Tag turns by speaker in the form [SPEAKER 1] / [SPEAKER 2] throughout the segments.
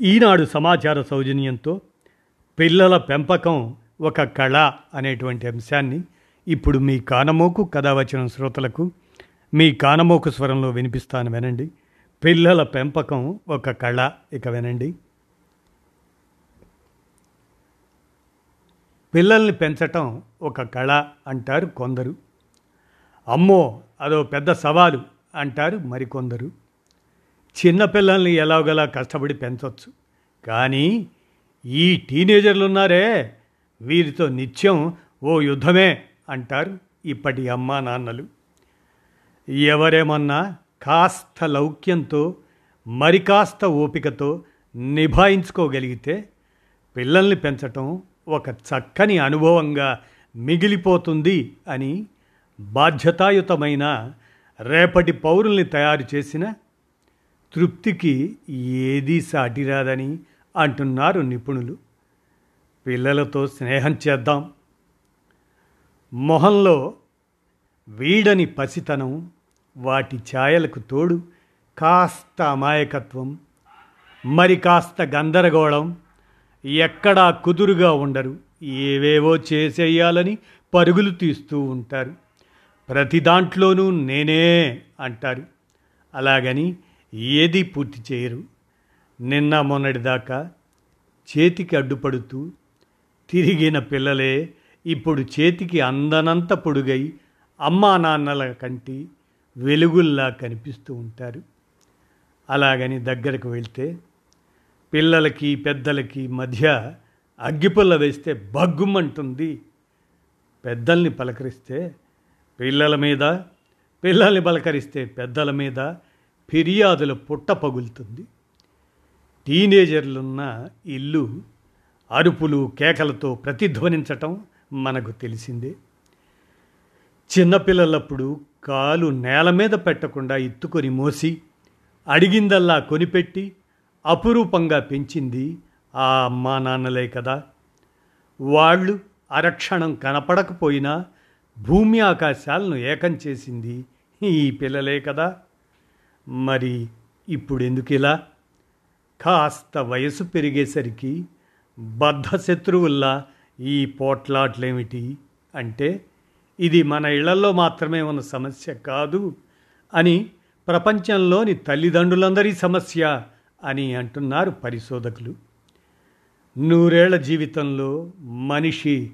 [SPEAKER 1] ఈనాడు సమాచార సౌజన్యంతో పిల్లల పెంపకం ఒక కళ అనేటువంటి అంశాన్ని ఇప్పుడు మీ కానమోకు కథ వచ్చిన శ్రోతలకు మీ కానమోకు స్వరంలో వినిపిస్తాను వినండి. పిల్లల పెంపకం ఒక కళ ఇక వినండి. పిల్లల్ని పెంచటం ఒక కళ అంటారు కొందరు. అమ్మో అదో పెద్ద సవాలు అంటారు మరికొందరు. చిన్నపిల్లల్ని ఎలాగలా కష్టపడి పెంచవచ్చు కానీ ఈ టీనేజర్లు ఉన్నారే వీరితో నిత్యం ఓ యుద్ధమే అంటారు ఇప్పటి అమ్మా నాన్నలు. ఎవరేమన్నా కాస్త లౌక్యంతో మరి కాస్త ఓపికతో నిభాయించుకోగలిగితే పిల్లల్ని పెంచటం ఒక చక్కని అనుభవంగా మిగిలిపోతుంది అని బాధ్యతాయుతమైన రేపటి పౌరుల్ని తయారు చేసిన తృప్తికి ఏదీ సాటిరాదని అంటున్నారు నిపుణులు. పిల్లలతో స్నేహం చేద్దాం. మొహంలో వీడని పసితనం వాటి ఛాయలకు తోడు కాస్త అమాయకత్వం మరి కాస్త గందరగోళం ఎక్కడా కుదురుగా ఉండరు. ఏవేవో చేసేయాలని పరుగులు తీస్తూ ఉంటారు. ప్రతి దాంట్లోనూ నేనే అంటారు. అలాగని ఏదీ పూర్తి చేయరు. నిన్న మొన్నటిదాకా చేతికి అడ్డుపడుతూ తిరిగిన పిల్లలే ఇప్పుడు చేతికి అందనంత పొడుగై అమ్మా నాన్నల కంటి వెలుగుల్లా కనిపిస్తూ ఉంటారు. అలాగని దగ్గరకు వెళ్తే పిల్లలకి పెద్దలకి మధ్య అగ్గిపుల్ల వేస్తే బగ్గుమంటుంది. పెద్దల్ని పలకరిస్తే పిల్లల మీద పిల్లల్ని పలకరిస్తే పెద్దల మీద ఫిర్యాదుల పుట్ట పగులుతుంది. టీనేజర్లున్న ఇల్లు అరుపులు కేకలతో ప్రతిధ్వనించటం మనకు తెలిసిందే. చిన్నపిల్లలప్పుడు కాలు నేల మీద పెట్టకుండా ఎత్తుకొని మోసి అడిగిందల్లా కొనిపెట్టి అపురూపంగా పెంచింది ఆ అమ్మా నాన్నలే కదా. వాళ్ళు అరక్షణం కనపడకపోయినా భూమి ఆకాశాలను ఏకం చేసింది ఈ పిల్లలే కదా. మరి ఇప్పుడు ఎందుకు ఇలా కాస్త వయసు పెరిగేసరికి బద్ధ శత్రువుల్లా ఈ పోట్లాట్లేమిటి? అంటే ఇది మన ఇళ్ళలో మాత్రమే ఉన్న సమస్య కాదు అని ప్రపంచంలోని తల్లిదండ్రులందరి సమస్య అని అంటున్నారు పరిశోధకులు. నూరేళ్ళ జీవితంలో మనిషి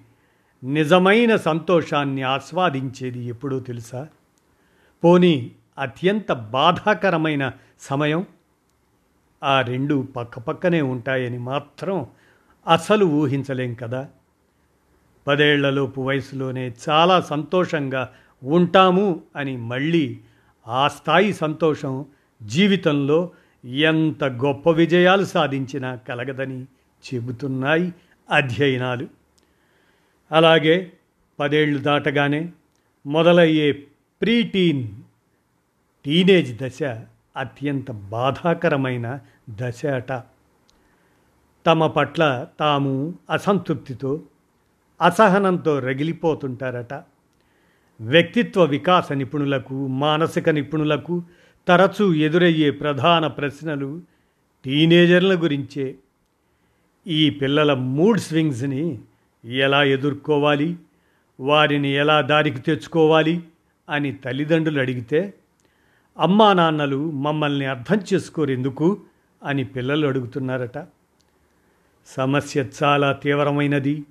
[SPEAKER 1] నిజమైన సంతోషాన్ని ఆస్వాదించేది ఎప్పుడో తెలుసా? పోనీ అత్యంత బాధాకరమైన సమయం. ఆ రెండు పక్కపక్కనే ఉంటాయని మాత్రం అసలు ఊహించలేం కదా. పదేళ్ళలోపు వయసులోనే చాలా సంతోషంగా ఉంటాము అని మళ్ళీ ఆ స్థాయి సంతోషం జీవితంలో ఎంత గొప్ప విజయాలు సాధించినా కలగదని చెబుతున్నాయి అధ్యయనాలు. అలాగే పదేళ్ళు దాటగానే మొదలయ్యే ప్రీటీన్ టీనేజ్ దశ అత్యంత బాధాకరమైన దశ అట. తమ పట్ల తాము అసంతృప్తితో అసహనంతో రగిలిపోతుంటారట. వ్యక్తిత్వ వికాస నిపుణులకు మానసిక నిపుణులకు తరచూ ఎదురయ్యే ప్రధాన ప్రశ్నలు టీనేజర్ల గురించే. ఈ పిల్లల మూడ్ స్వింగ్స్ని ఎలా ఎదుర్కోవాలి? వారిని ఎలా దారికి తెచ్చుకోవాలి? అని తల్లిదండ్రులు అడిగితే అమ్మా నాన్నలు మమ్మల్ని అర్థం చేసుకోరెందుకు అని పిల్లలు అడుగుతున్నారట. సమస్య చాలా తీవ్రమైనది.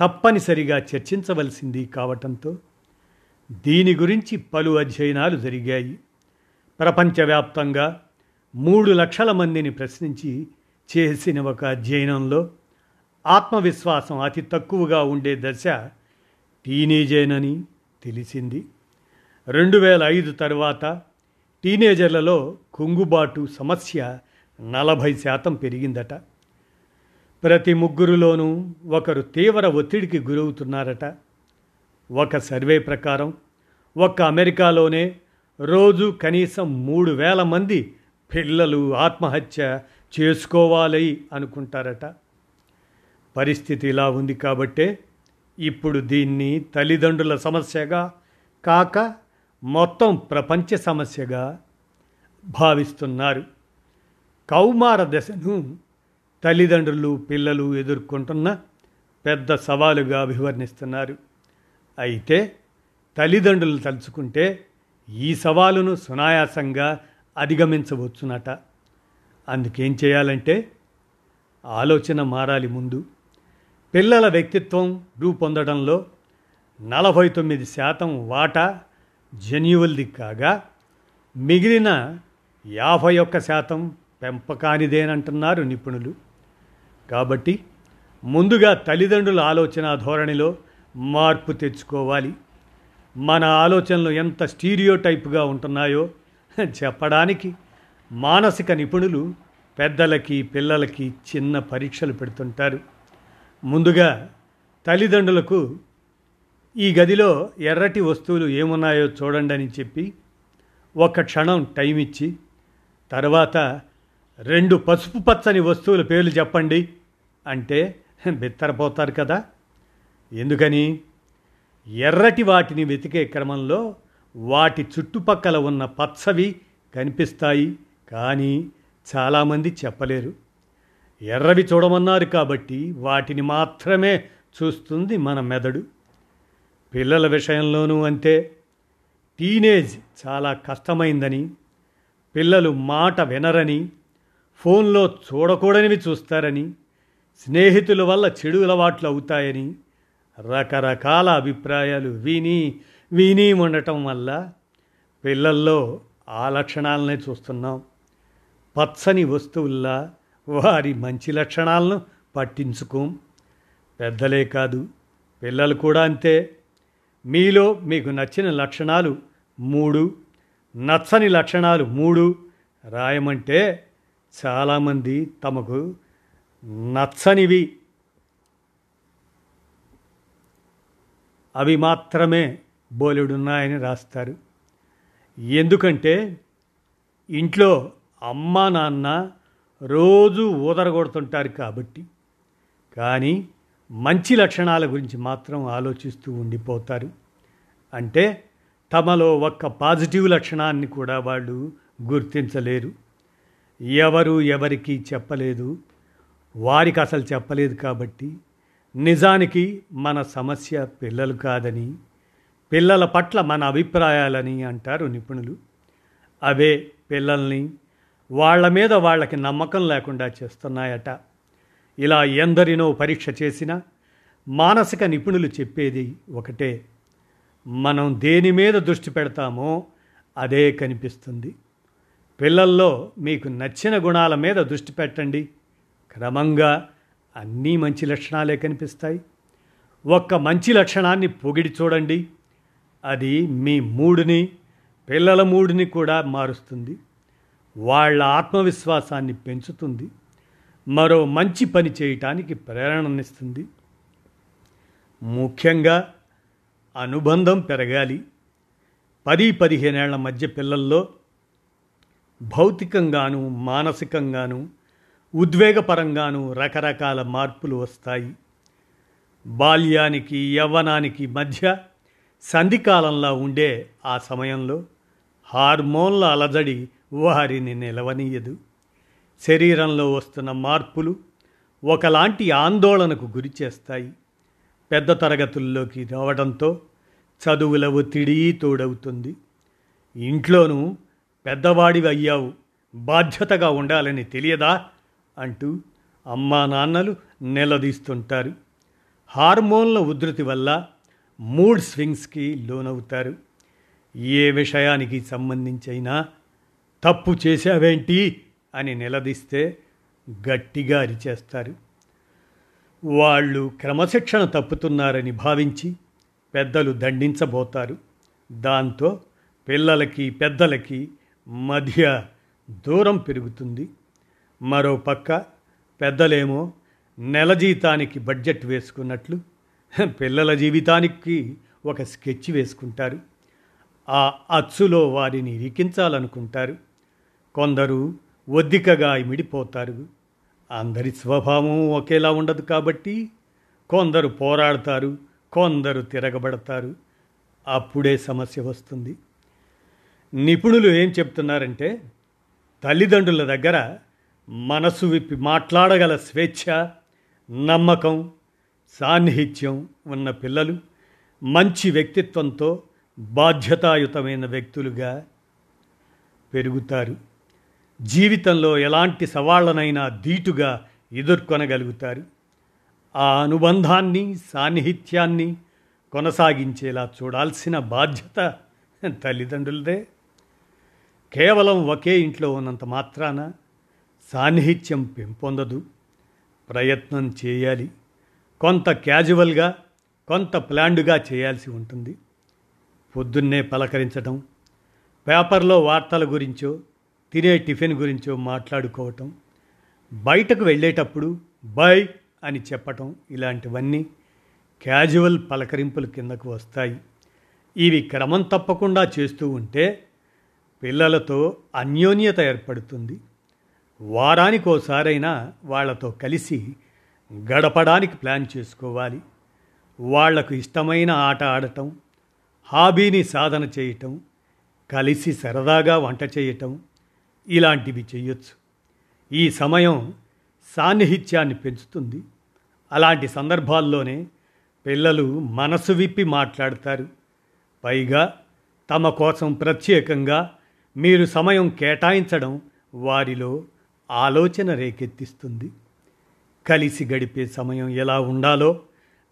[SPEAKER 1] తప్పనిసరిగా చర్చించవలసింది కావటంతో దీని గురించి పలు అధ్యయనాలు జరిగాయి. ప్రపంచవ్యాప్తంగా మూడు లక్షల మందిని ప్రశ్నించి చేసిన ఒక అధ్యయనంలో ఆత్మవిశ్వాసం అతి తక్కువగా ఉండే దశ టీనేజేనని తెలిసింది. రెండు వేల ఐదు తర్వాత టీనేజర్లలో కుంగుబాటు సమస్య నలభై శాతం పెరిగిందట. ప్రతి ముగ్గురులోనూ ఒకరు తీవ్ర ఒత్తిడికి గురవుతున్నారట. ఒక సర్వే ప్రకారం ఒక్క అమెరికాలోనే రోజు కనీసం మూడు వేల మంది పిల్లలు ఆత్మహత్య చేసుకోవాలి అనుకుంటారట. పరిస్థితి ఇలా ఉంది కాబట్టే ఇప్పుడు దీన్ని తల్లిదండ్రుల సమస్యగా కాక మొత్తం ప్రపంచ సమస్యగా భావిస్తున్నారు. కౌమార దశను తల్లిదండ్రులు పిల్లలు ఎదుర్కొంటున్న పెద్ద సవాలుగా అభివర్ణిస్తున్నారు. అయితే తల్లిదండ్రులు తలుచుకుంటే ఈ సవాలును సునాయాసంగా అధిగమించవచ్చునట. అందుకేం చేయాలంటే ఆలోచన మారాలి ముందు. పిల్లల వ్యక్తిత్వం రూపొందడంలో నలభై తొమ్మిది శాతం వాటా జెన్యువల్ది కాగా మిగిలిన యాభై ఒక్క శాతం పెంపకానిదేనంటున్నారు నిపుణులు. కాబట్టి ముందుగా తల్లిదండ్రుల ఆలోచన ధోరణిలో మార్పు తెచ్చుకోవాలి. మన ఆలోచనలు ఎంత స్టీరియో టైప్గా ఉంటున్నాయో చెప్పడానికి మానసిక నిపుణులు పెద్దలకి పిల్లలకి చిన్న పరీక్షలు పెడుతుంటారు. ముందుగా తల్లిదండ్రులకు ఈ గదిలో ఎర్రటి వస్తువులు ఏమున్నాయో చూడండి అని చెప్పి ఒక క్షణం టైం ఇచ్చి తర్వాత రెండు పసుపు పచ్చని వస్తువుల పేర్లు చెప్పండి అంటే బిత్తరపోతారు కదా. ఎందుకని? ఎర్రటి వాటిని వెతికే క్రమంలో వాటి చుట్టుపక్కల ఉన్న పచ్చవి కనిపిస్తాయి కానీ చాలామంది చెప్పలేరు. ఎర్రవి చూడమన్నారు కాబట్టి వాటిని మాత్రమే చూస్తుంది మన మెదడు. పిల్లల విషయంలోనూ అంతే. టీనేజ్ చాలా కష్టమైందని పిల్లలు మాట వినరని ఫోన్లో చూడకూడనివి చూస్తారని స్నేహితుల వల్ల చెడు అలవాట్లు అవుతాయని రకరకాల అభిప్రాయాలు విని విని ఉండటం వల్ల పిల్లల్లో ఆ లక్షణాలనే చూస్తున్నాం. పచ్చని వస్తువుల్లా వారి మంచి లక్షణాలను పట్టించుకోం. పెద్దలే కాదు పిల్లలు కూడా అంతే. మీలో మీకు నచ్చిన లక్షణాలు మూడు నచ్చని లక్షణాలు మూడు రాయమంటే చాలామంది తమకు నచ్చనివి. అవి మాత్రమే బోలెడున్నాయని రాస్తారు. ఎందుకంటే ఇంట్లో అమ్మ నాన్న రోజు ఊదరగొడుతుంటారు కాబట్టి. కానీ మంచి లక్షణాల గురించి మాత్రం ఆలోచిస్తూ ఉండిపోతారు. అంటే తమలో ఒక్క పాజిటివ్ లక్షణాన్ని కూడా వాళ్ళు గుర్తించలేరు. ఎవరు ఎవరికి చెప్పలేదు. వారికి అసలు చెప్పలేదు కాబట్టి నిజానికి మన సమస్య పిల్లలు కాదని పిల్లల పట్ల మన అభిప్రాయాలని అంటారు నిపుణులు. అవే పిల్లల్ని వాళ్ళ మీద వాళ్ళకి నమ్మకం లేకుండా చేస్తున్నాయట. ఇలా ఎందరినో పరీక్ష చేసినా మానసిక నిపుణులు చెప్పేది ఒకటే. మనం దేని మీద దృష్టి పెడతామో అదే కనిపిస్తుంది. పిల్లల్లో మీకు నచ్చిన గుణాల మీద దృష్టి పెట్టండి. క్రమంగా అన్నీ మంచి లక్షణాలే కనిపిస్తాయి. ఒక్క మంచి లక్షణాన్ని పొగిడి చూడండి. అది మీ మూడుని పిల్లల మూడుని కూడా మారుస్తుంది. వాళ్ళ ఆత్మవిశ్వాసాన్ని పెంచుతుంది. మరో మంచి పని చేయటానికి ప్రేరణనిస్తుంది. ముఖ్యంగా అనుబంధం పెరగాలి. పది పదిహేనేళ్ళ మధ్య పిల్లల్లో భౌతికంగాను మానసికంగాను ఉద్వేగపరంగాను రకరకాల మార్పులు వస్తాయి. బాల్యానికి యవ్వనానికి మధ్య సంధికాలంలా ఉండే ఆ సమయంలో హార్మోన్ల అలజడి వారిని నిలవనీయదు. శరీరంలో వస్తున్న మార్పులు ఒకలాంటి ఆందోళనకు గురి చేస్తాయి. పెద్ద తరగతుల్లోకి రావడంతో చదువుల ఒత్తిడి తోడవుతుంది. ఇంట్లోనూ పెద్దవాడివి అయ్యావు బాధ్యతగా ఉండాలని తెలియదా? అంటూ అమ్మా నాన్నలు నిలదీస్తుంటారు. హార్మోన్ల ఉధృతి వల్ల మూడ్ స్వింగ్స్కి లోనవుతారు. ఏ విషయానికి సంబంధించైనా తప్పు చేసావేంటి అని నిలదీస్తే గట్టిగా అరిచేస్తారు. వాళ్ళు క్రమశిక్షణ తప్పుతున్నారని భావించి పెద్దలు దండించబోతారు. దాంతో పిల్లలకి పెద్దలకి మధ్య దూరం పెరుగుతుంది. మరో పక్క పెద్దలేమో నెల జీతానికి బడ్జెట్ వేసుకున్నట్లు పిల్లల జీవితానికి ఒక స్కెచ్ వేసుకుంటారు. ఆ అచ్చులో వారిని ఇరికించాలనుకుంటారు. కొందరు ఒద్దికగా ఇమిడిపోతారు. అందరి స్వభావం ఒకేలా ఉండదు కాబట్టి కొందరు పోరాడతారు కొందరు తిరగబడతారు. అప్పుడే సమస్య వస్తుంది. నిపుణులు ఏం చెప్తున్నారంటే తల్లిదండ్రుల దగ్గర మనసు విప్పి మాట్లాడగల స్వేచ్ఛ నమ్మకం సాన్నిహిత్యం ఉన్న పిల్లలు మంచి వ్యక్తిత్వంతో బాధ్యతాయుతమైన వ్యక్తులుగా పెరుగుతారు. జీవితంలో ఎలాంటి సవాళ్ళనైనా ధీటుగా ఎదుర్కొనగలుగుతారు. ఆ అనుబంధాన్ని సాన్నిహిత్యాన్ని కొనసాగించేలా చూడాల్సిన బాధ్యత తల్లిదండ్రులదే. కేవలం ఒకే ఇంట్లో ఉన్నంత మాత్రాన సాన్నిహిత్యం పెంపొందదు. ప్రయత్నం చేయాలి. కొంత క్యాజువల్గా కొంత ప్లాండ్గా చేయాల్సి ఉంటుంది. పొద్దున్నే పలకరించడం పేపర్లో వార్తల గురించో తినే టిఫిన్ గురించో మాట్లాడుకోవటం బయటకు వెళ్ళేటప్పుడు బై అని చెప్పటం ఇలాంటివన్నీ క్యాజువల్ పలకరింపులు కిందకు వస్తాయి. ఇవి క్రమం తప్పకుండా చేస్తూ ఉంటే పిల్లలతో అన్యోన్యత ఏర్పడుతుంది. వారానికోసారైనా వాళ్ళతో కలిసి గడపడానికి ప్లాన్ చేసుకోవాలి. వాళ్ళకు ఇష్టమైన ఆట ఆడటం హాబీని సాధన చేయటం కలిసి సరదాగా వంట చేయటం ఇలాంటివి చేయొచ్చు. ఈ సమయం సాన్నిహిత్యాన్ని పెంచుతుంది. అలాంటి సందర్భాల్లోనే పిల్లలు మనసు విప్పి మాట్లాడతారు. పైగా తమ కోసం ప్రత్యేకంగా మీరు సమయం కేటాయించడం వారిలో ఆలోచన రేకెత్తిస్తుంది. కలిసి గడిపే సమయం ఎలా ఉండాలో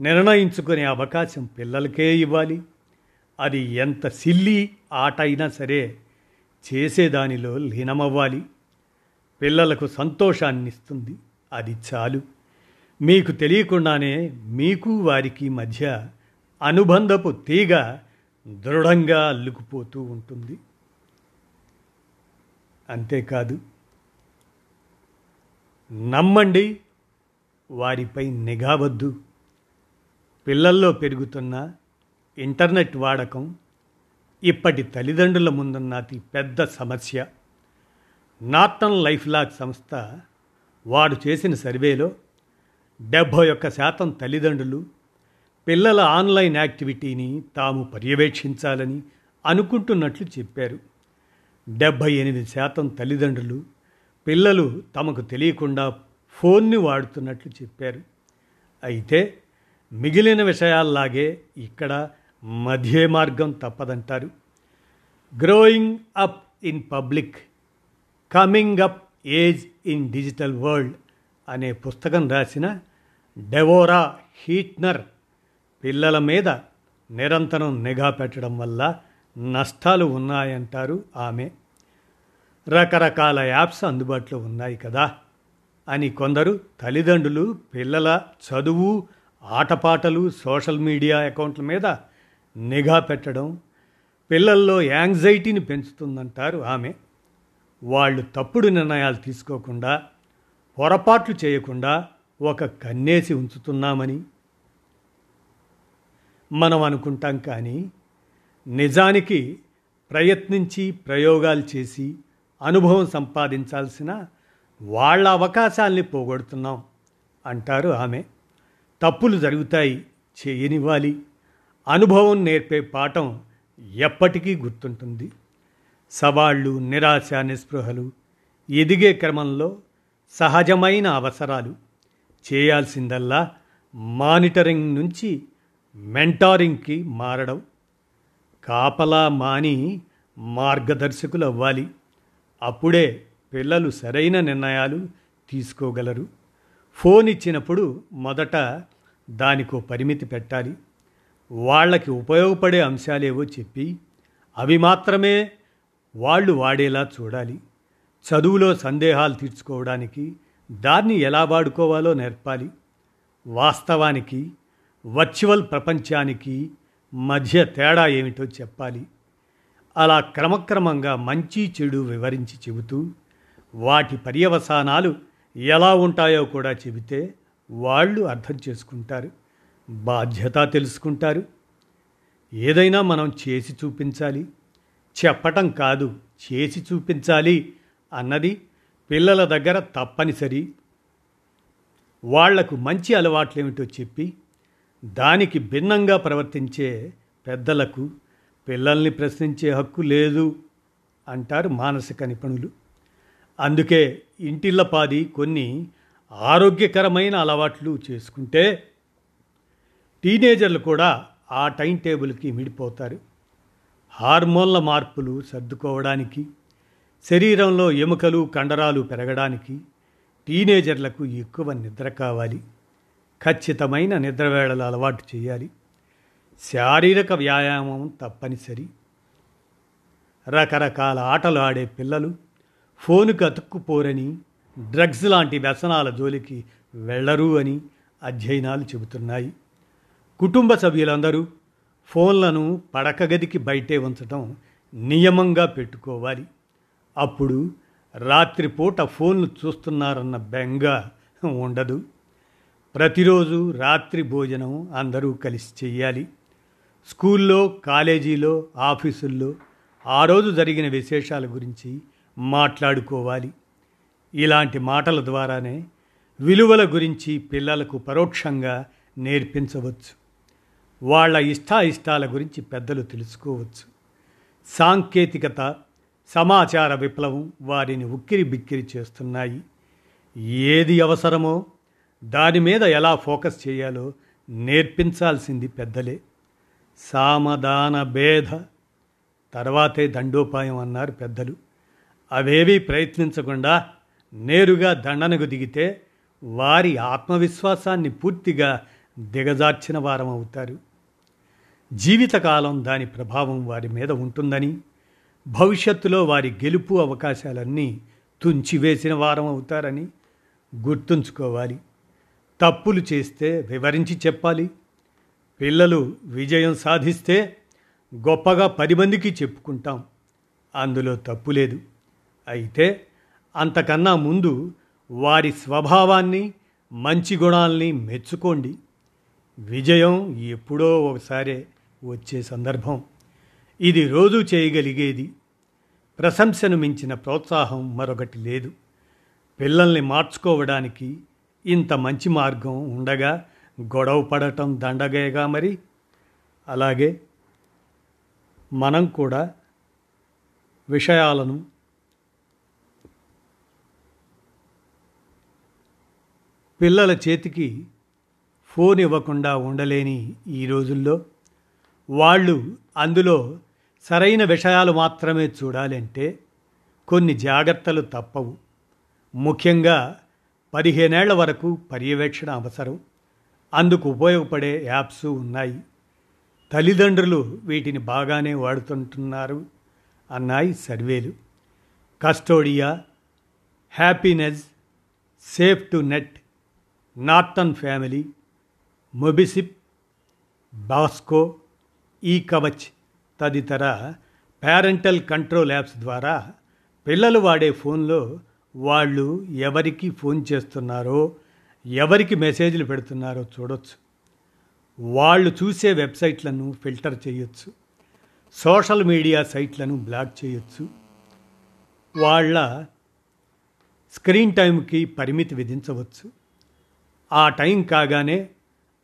[SPEAKER 1] నిర్ణయించుకునే అవకాశం పిల్లలకే ఇవ్వాలి. అది ఎంత సిల్లి ఆట అయినా సరే చేసేదానిలో లీనమవ్వాలి. పిల్లలకు సంతోషాన్నిస్తుంది అది చాలు. మీకు తెలియకుండానే మీకు వారికి మధ్య అనుబంధపు తీగ దృఢంగా అల్లుకుపోతూ ఉంటుంది. అంతేకాదు నమ్మండి వారిపై నిఘావద్దు పిల్లల్లో పెరుగుతున్న ఇంటర్నెట్ వాడకం ఇప్పటి తల్లిదండ్రుల ముందున్న అతి పెద్ద సమస్య. నార్టన్ లైఫ్ లాగ్ సంస్థ వాడు చేసిన సర్వేలో డెబ్భై ఒక్క శాతం తల్లిదండ్రులు పిల్లల ఆన్లైన్ యాక్టివిటీని తాము పర్యవేక్షించాలని అనుకుంటున్నట్లు చెప్పారు. డెబ్భై ఎనిమిది శాతం తల్లిదండ్రులు పిల్లలు తమకు తెలియకుండా ఫోన్ని వాడుతున్నట్లు చెప్పారు. అయితే మిగిలిన విషయాల్లాగే ఇక్కడ మధ్యే మార్గం తప్పదంటారు. Growing up in public coming up age in digital world అనే పుస్తకం రాసిన డెవోరా హీట్నర్ పిల్లల మీద నిరంతరం నిఘా పెట్టడం వల్ల నష్టాలు ఉన్నాయంటారు ఆమె. రకరకాల యాప్స్ అందుబాటులో ఉన్నాయి కదా అని కొందరు తల్లిదండ్రులు పిల్లల చదువు ఆటపాటలు సోషల్ మీడియా అకౌంట్ల మీద నిఘా పెట్టడం పిల్లల్లో యాంగ్జైటీని పెంచుతుందంటారు ఆమె. వాళ్ళు తప్పుడు నిర్ణయాలు తీసుకోకుండా పొరపాట్లు చేయకుండా ఒక కన్నేసి ఉంచుతున్నామని. మనం అనుకుంటాం కానీ నిజానికి ప్రయత్నించి ప్రయోగాలు చేసి అనుభవం సంపాదించాల్సిన వాళ్ళ అవకాశాల్ని పోగొడుతున్నాం అంటారు ఆమె. తప్పులు జరుగుతాయి చేయనివ్వాలి. అనుభవం నేర్పే పాఠం ఎప్పటికీ గుర్తుంటుంది. సవాళ్ళు నిరాశ నిస్పృహలు ఎదిగే క్రమంలో సహజమైన అవసరాలు. చేయాల్సిందల్లా మానిటరింగ్ నుంచి మెంటారింగ్కి మారడం. కాపలా మాని మార్గదర్శకులు అవ్వాలి అప్పుడే పిల్లలు సరైన నిర్ణయాలు తీసుకోగలరు. ఫోన్ ఇచ్చినప్పుడు మొదట దానికో పరిమితి పెట్టాలి. వాళ్ళకి ఉపయోగపడే అంశాలేవో చెప్పి అవి మాత్రమే వాళ్ళు వాడేలా చూడాలి. చదువులో సందేహాలు తీర్చుకోవడానికి దాన్ని ఎలా వాడుకోవాలో నేర్పాలి. వాస్తవానికి వర్చువల్ ప్రపంచానికి మధ్య తేడా ఏమిటో చెప్పాలి. అలా క్రమక్రమంగా మంచి చెడు వివరించి చెబుతూ వాటి పర్యవసానాలు ఎలా ఉంటాయో కూడా చెబితే వాళ్ళు అర్థం చేసుకుంటారు. బాధ్యత తెలుసుకుంటారు. ఏదైనా మనం చేసి చూపించాలి. చెప్పటం కాదు చేసి చూపించాలి అన్నది పిల్లల దగ్గర తప్పనిసరి. వాళ్ళకు మంచి అలవాట్లేమిటో చెప్పి దానికి భిన్నంగా ప్రవర్తించే పెద్దలకు పిల్లల్ని ప్రశ్నించే హక్కు లేదు అంటారు మానసిక నిపుణులు. అందుకే ఇంటిల్లపాది కొన్ని ఆరోగ్యకరమైన అలవాట్లు చేసుకుంటే టీనేజర్లు కూడా ఆ టైం టేబుల్కి మిడిపోతారు. హార్మోన్ల మార్పులు సర్దుకోవడానికి శరీరంలో ఎముకలు కండరాలు పెరగడానికి టీనేజర్లకు ఎక్కువ నిద్ర కావాలి. ఖచ్చితమైన నిద్రవేళలు అలవాటు చేయాలి. శారీరక వ్యాయామం తప్పనిసరి. రకరకాల ఆటలు ఆడే పిల్లలు ఫోనుకు అతుక్కుపోరని డ్రగ్స్ లాంటి వ్యసనాల జోలికి వెళ్ళరు అని అధ్యయనాలు చెబుతున్నాయి. కుటుంబ సభ్యులందరూ ఫోన్లను పడక గదికి బయటే ఉంచడం నియమంగా పెట్టుకోవాలి. అప్పుడు రాత్రిపూట ఫోన్లు చూస్తున్నారన్న బెంగ ఉండదు. ప్రతిరోజు రాత్రి భోజనం అందరూ కలిసి చెయ్యాలి. స్కూల్లో కాలేజీలో ఆఫీసుల్లో ఆ రోజు జరిగిన విశేషాల గురించి మాట్లాడుకోవాలి. ఇలాంటి మాటల ద్వారానే విలువల గురించి పిల్లలకు పరోక్షంగా నేర్పించవచ్చు. వాళ్ళ ఇష్టాయిష్టాల గురించి పెద్దలు తెలుసుకోవచ్చు. సాంకేతికత సమాచార విప్లవం వారిని ఉక్కిరి బిక్కిరి చేస్తున్నాయి. ఏది అవసరమో దాని మీద ఎలా ఫోకస్ చేయాలో నేర్పించాల్సింది పెద్దలే. సామధాన భేద తర్వాతే దండోపాయం అన్నారు పెద్దలు. అవేవీ ప్రయత్నించకుండా నేరుగా దండనకు దిగితే వారి ఆత్మవిశ్వాసాన్ని పూర్తిగా దిగజార్చిన వారం అవుతారు జీవితకాలం దాని ప్రభావం వారి మీద ఉంటుందని భవిష్యత్తులో వారి గెలుపు అవకాశాలన్నీ తుంచివేసిన వారం అవుతారని గుర్తుంచుకోవాలి. తప్పులు చేస్తే వివరించి చెప్పాలి. పిల్లలు విజయం సాధిస్తే గొప్పగా పది మందికి చెప్పుకుంటాం. అందులో తప్పు లేదు. అయితే అంతకన్నా ముందు వారి స్వభావాన్ని మంచి గుణాల్ని మెచ్చుకోండి. విజయం ఎప్పుడో ఒకసారే వచ్చే సందర్భం. ఇది రోజు చేయగలిగేది. ప్రశంసను మించిన ప్రోత్సాహం మరొకటి లేదు. పిల్లల్ని మార్చుకోవడానికి ఇంత మంచి మార్గం ఉండగా గొడవ పడటం దండగేగా మరి. అలాగే మనం కూడా విషయాలను పిల్లల చేతికి ఫోన్ ఇవ్వకుండా ఉండలేని ఈ రోజుల్లో వాళ్ళు అందులో సరైన విషయాలు మాత్రమే చూడాలంటే కొన్ని జాగ్రత్తలు తప్పవు. ముఖ్యంగా పదిహేనేళ్ళ వరకు పర్యవేక్షణ అవసరం. అందుకు ఉపయోగపడే యాప్స్ ఉన్నాయి. తల్లిదండ్రులు వీటిని బాగానే వాడుతుంటున్నారు అన్నాయి సర్వేలు. Qustodio happiness safe to net Norton family Mobicip Bosco ఈ కవచ్ తదితర పేరెంటల్ కంట్రోల్ యాప్స్ ద్వారా పిల్లలు వాడే ఫోన్లో వాళ్ళు ఎవరికి ఫోన్ చేస్తున్నారో ఎవరికి మెసేజ్లు పెడుతున్నారో చూడొచ్చు. వాళ్ళు చూసే వెబ్సైట్లను ఫిల్టర్ చేయొచ్చు. సోషల్ మీడియా సైట్లను బ్లాక్ చేయొచ్చు. వాళ్ళ స్క్రీన్ టైంకి పరిమితి విధించవచ్చు. ఆ టైం కాగానే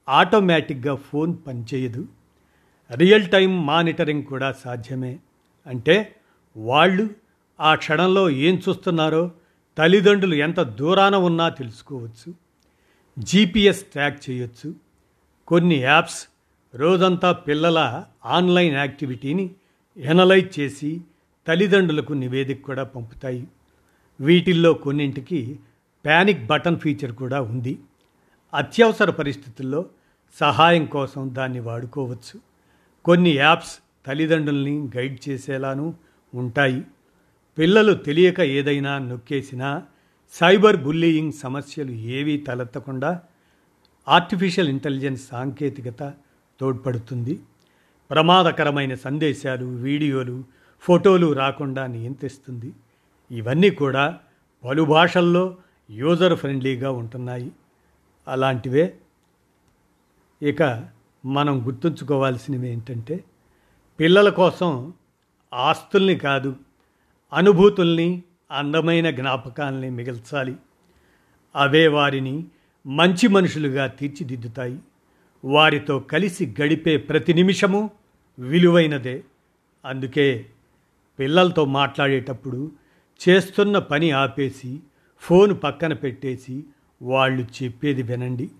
[SPEAKER 1] ఆటోమేటిక్గా ఫోన్ పనిచేయదు. రియల్ టైం మానిటరింగ్ కూడా సాధ్యమే. అంటే వాళ్ళు ఆ క్షణంలో ఏం చూస్తున్నారో తల్లిదండ్రులు ఎంత దూరాన ఉన్నా తెలుసుకోవచ్చు. జీపీఎస్ ట్రాక్ చేయొచ్చు. కొన్ని యాప్స్ రోజంతా పిల్లల ఆన్లైన్ యాక్టివిటీని ఎనలైజ్ చేసి తల్లిదండ్రులకు నివేదిక కూడా పంపుతాయి. వీటిల్లో కొన్నింటికి ప్యానిక్ బటన్ ఫీచర్ కూడా ఉంది. అత్యవసర పరిస్థితుల్లో సహాయం కోసం దాన్ని వాడుకోవచ్చు. కొన్ని యాప్స్ తల్లిదండ్రుల్ని గైడ్ చేసేలాను ఉంటాయి. పిల్లలు తెలియక ఏదైనా నొక్కేసినా సైబర్ బుల్లీయింగ్ సమస్యలు ఏవీ తలెత్తకుండా ఆర్టిఫిషియల్ ఇంటెలిజెన్స్ సాంకేతికత తోడ్పడుతుంది. ప్రమాదకరమైన సందేశాలు వీడియోలు ఫోటోలు రాకుండా నియంత్రిస్తుంది. ఇవన్నీ కూడా పలు భాషల్లో యూజర్ ఫ్రెండ్లీగా ఉంటున్నాయి. అలాంటివే ఇక మనం గుర్తుంచుకోవాల్సినవి ఏంటంటే పిల్లల కోసం ఆస్తుల్ని కాదు అనుభూతుల్ని అందమైన జ్ఞాపకాల్ని మిగల్చాలి. అవే వారిని మంచి మనుషులుగా తీర్చిదిద్దుతాయి. వారితో కలిసి గడిపే ప్రతి నిమిషము విలువైనదే. అందుకే పిల్లలతో మాట్లాడేటప్పుడు చేస్తున్న పని ఆపేసి ఫోన్ పక్కన పెట్టేసి వాళ్ళు చెప్పేది వినండి.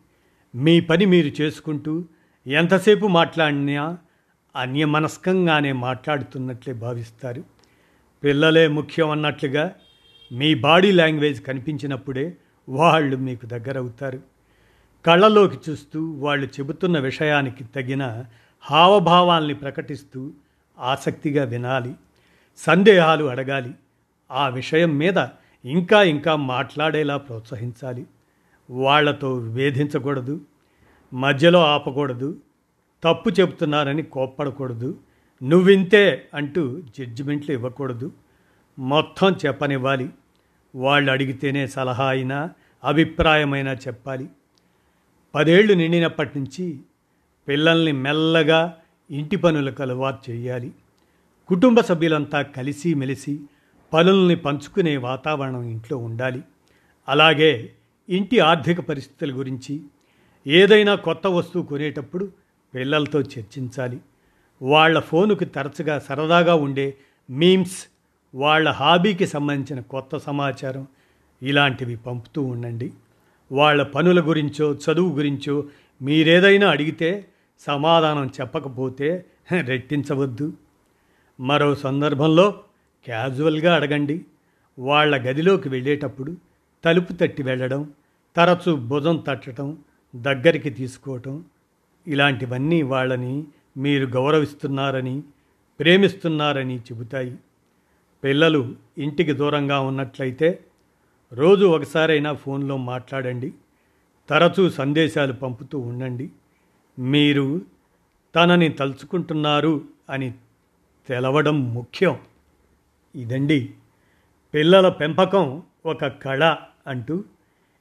[SPEAKER 1] మీ పని మీరు చేసుకుంటూ ఎంతసేపు మాట్లాడినా అన్యమనస్కంగానే మాట్లాడుతున్నట్లే భావిస్తారు. పిల్లలే ముఖ్యం అన్నట్లుగా మీ బాడీ లాంగ్వేజ్ కనిపించినప్పుడే వాళ్ళు మీకు దగ్గరవుతారు. కళ్ళలోకి చూస్తూ వాళ్ళు చెబుతున్న విషయానికి తగిన హావభావాల్ని ప్రకటిస్తూ ఆసక్తిగా వినాలి. సందేహాలు అడగాలి. ఆ విషయం మీద ఇంకా ఇంకా మాట్లాడేలా ప్రోత్సహించాలి. వాళ్ళతో వేధించకూడదు. మధ్యలో ఆపకూడదు తప్పు చెబుతున్నారని కోప్పడకూడదు నువ్వింతే అంటూ జడ్జిమెంట్లు ఇవ్వకూడదు మొత్తం చెప్పనివ్వాలి వాళ్ళు అడిగితేనే సలహా అయినా అభిప్రాయమైనా చెప్పాలి. పదేళ్ళు నిండినప్పటి నుంచి పిల్లల్ని మెల్లగా ఇంటి పనులకు అలవాటు చేయాలి. కుటుంబ సభ్యులంతా కలిసి మెలిసి పనుల్ని పంచుకునే వాతావరణం ఇంట్లో ఉండాలి. అలాగే ఇంటి ఆర్థిక పరిస్థితుల గురించి ఏదైనా కొత్త వస్తువు కొనేటప్పుడు పిల్లలతో చర్చించాలి. వాళ్ళ ఫోనుకి తరచుగా సరదాగా ఉండే మీమ్స్ వాళ్ళ హాబీకి సంబంధించిన కొత్త సమాచారం ఇలాంటివి పంపుతూ ఉండండి. వాళ్ళ పనుల గురించో చదువు గురించో మీరేదైనా అడిగితే సమాధానం చెప్పకపోతే రెట్టించవద్దు. మరో సందర్భంలో క్యాజువల్గా అడగండి. వాళ్ళ గదిలోకి వెళ్ళేటప్పుడు తలుపు తట్టి వెళ్ళడం తరచూ భుజం తట్టడం దగ్గరికి తీసుకోవటం ఇలాంటివన్నీ వాళ్ళని మీరు గౌరవిస్తున్నారని ప్రేమిస్తున్నారని చెబుతాయి. పిల్లలు ఇంటికి దూరంగా ఉన్నట్లయితే రోజు ఒకసారైనా ఫోన్లో మాట్లాడండి తరచూ సందేశాలు పంపుతూ ఉండండి. మీరు తనని తలుచుకుంటున్నారు అని తెలవడం ముఖ్యం. ఇదండి పిల్లల పెంపకం ఒక కళ అంటూ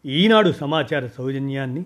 [SPEAKER 1] ఈనాడు సమాచార సౌజన్యాన్ని